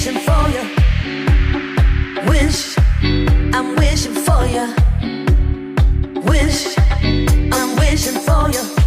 wishing for you. Wish I'm wishing for you. Wish I'm wishing for you.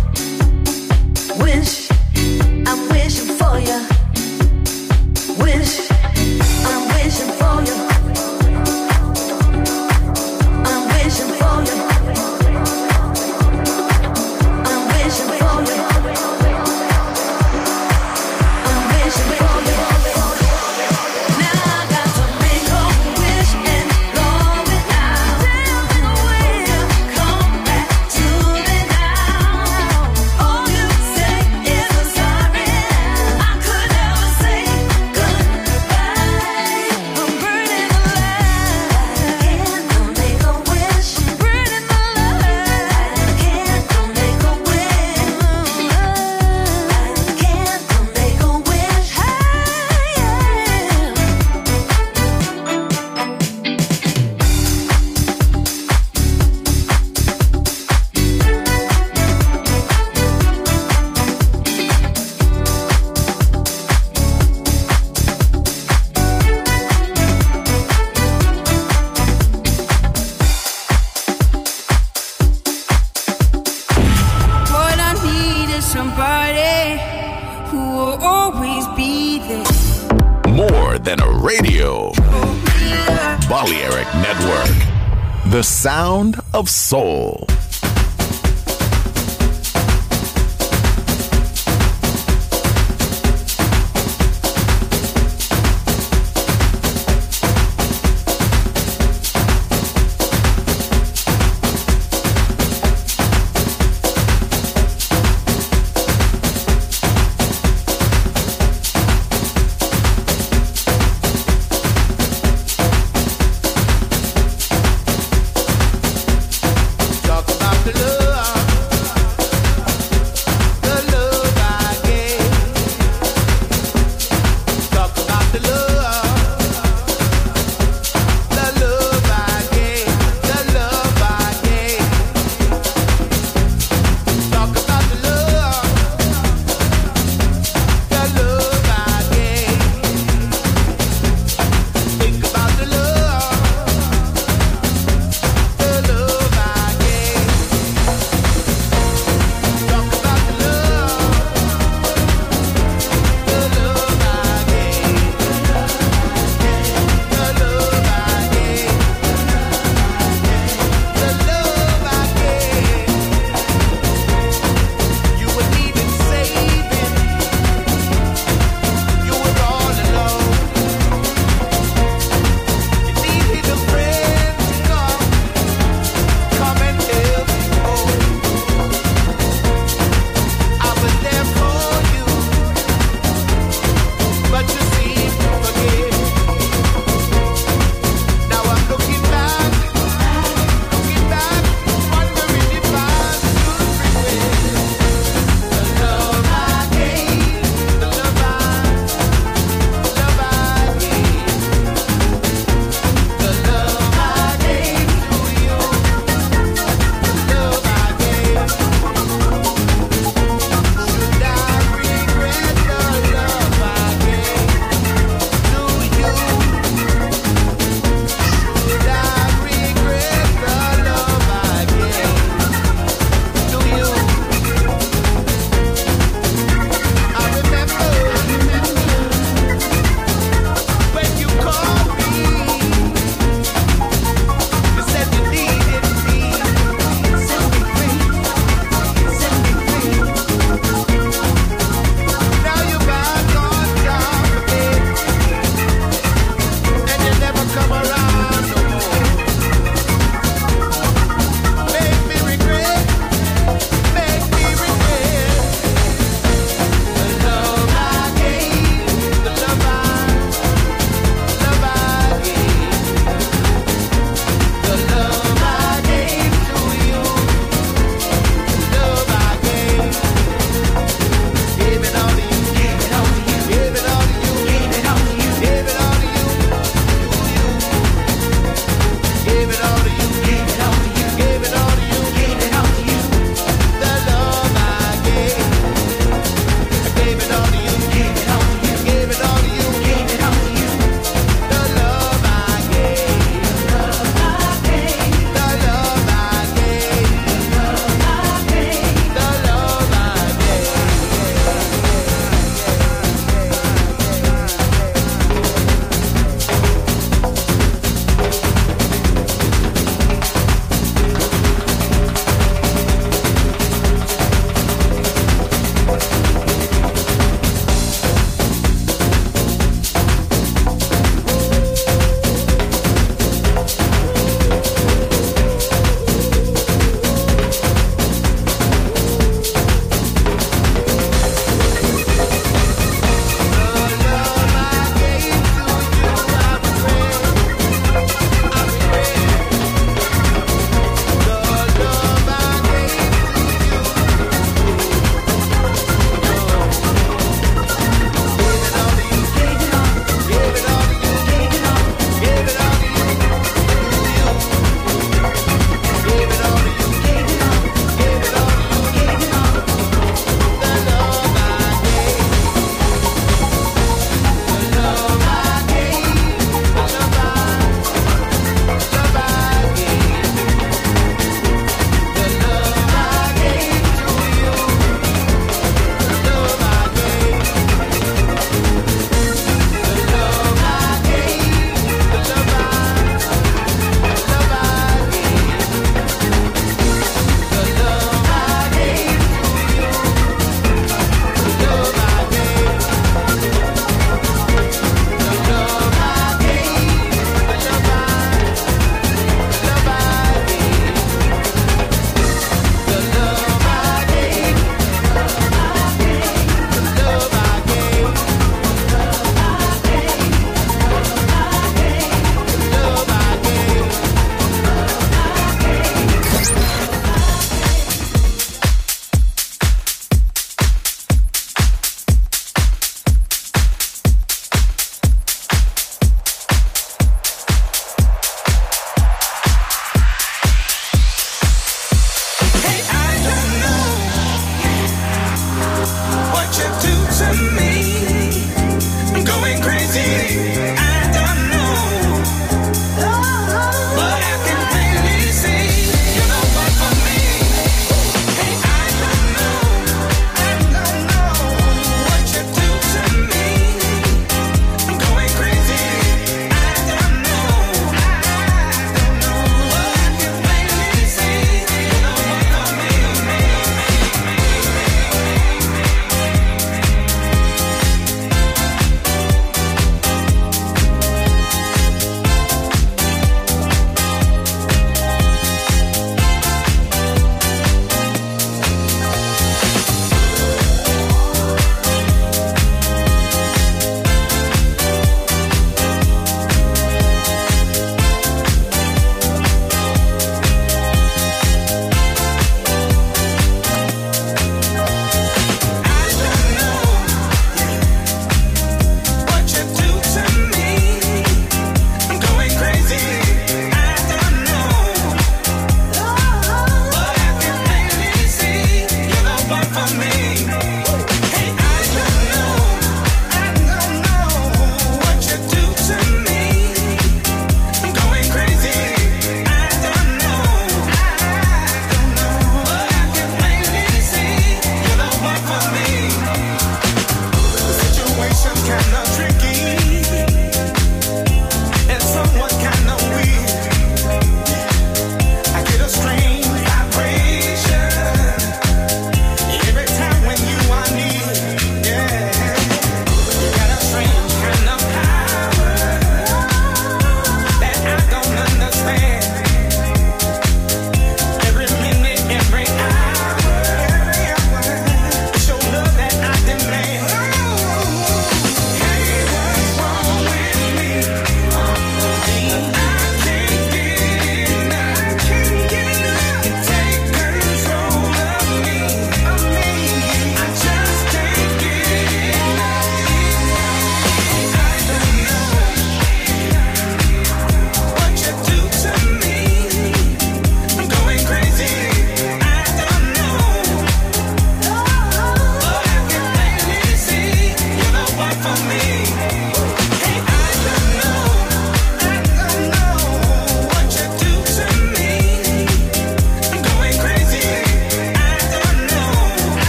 Of soul.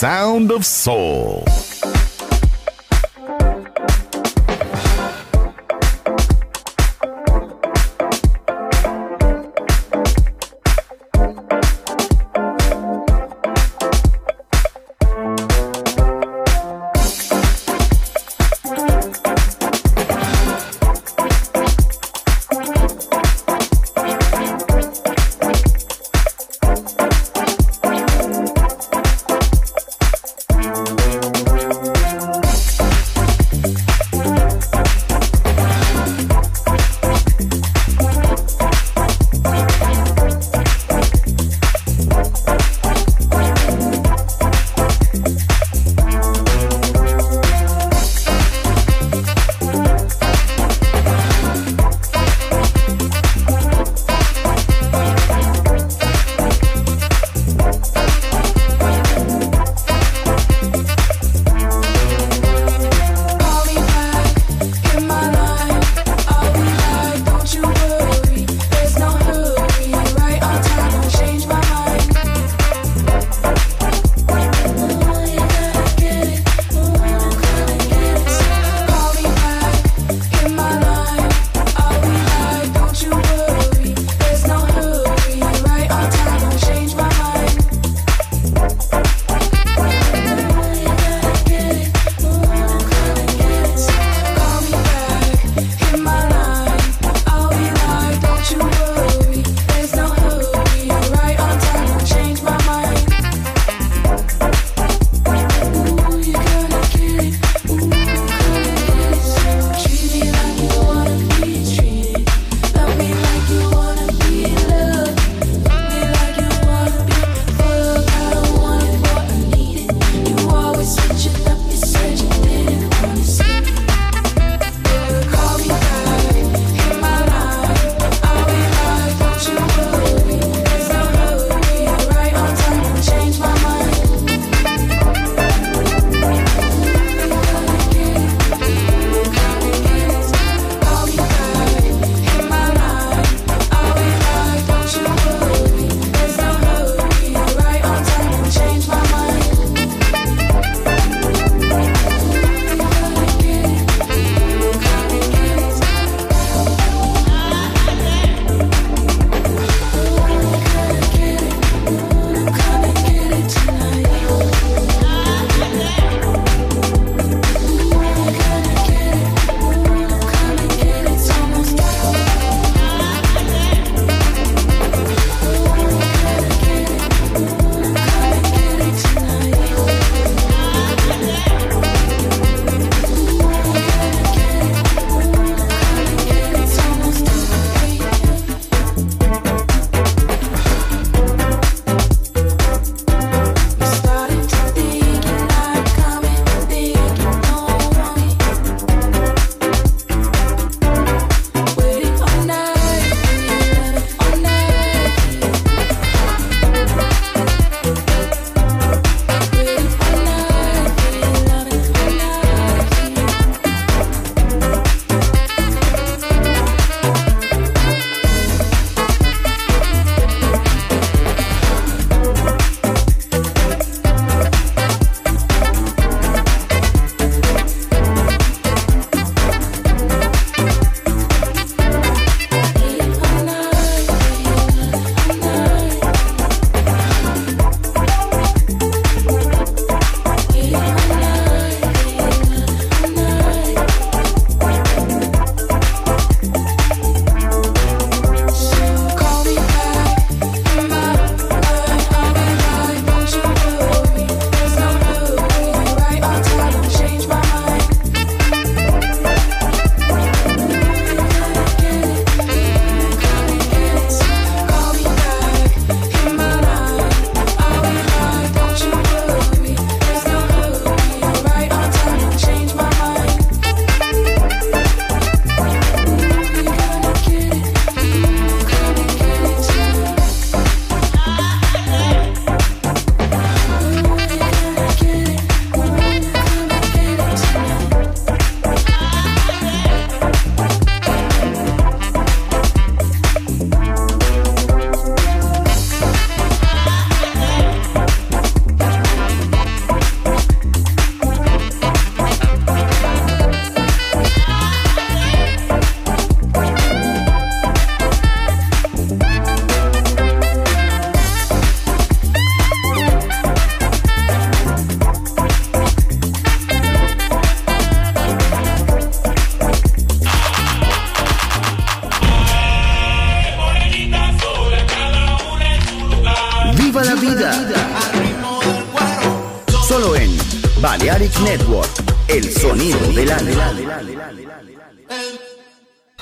Sound of soul.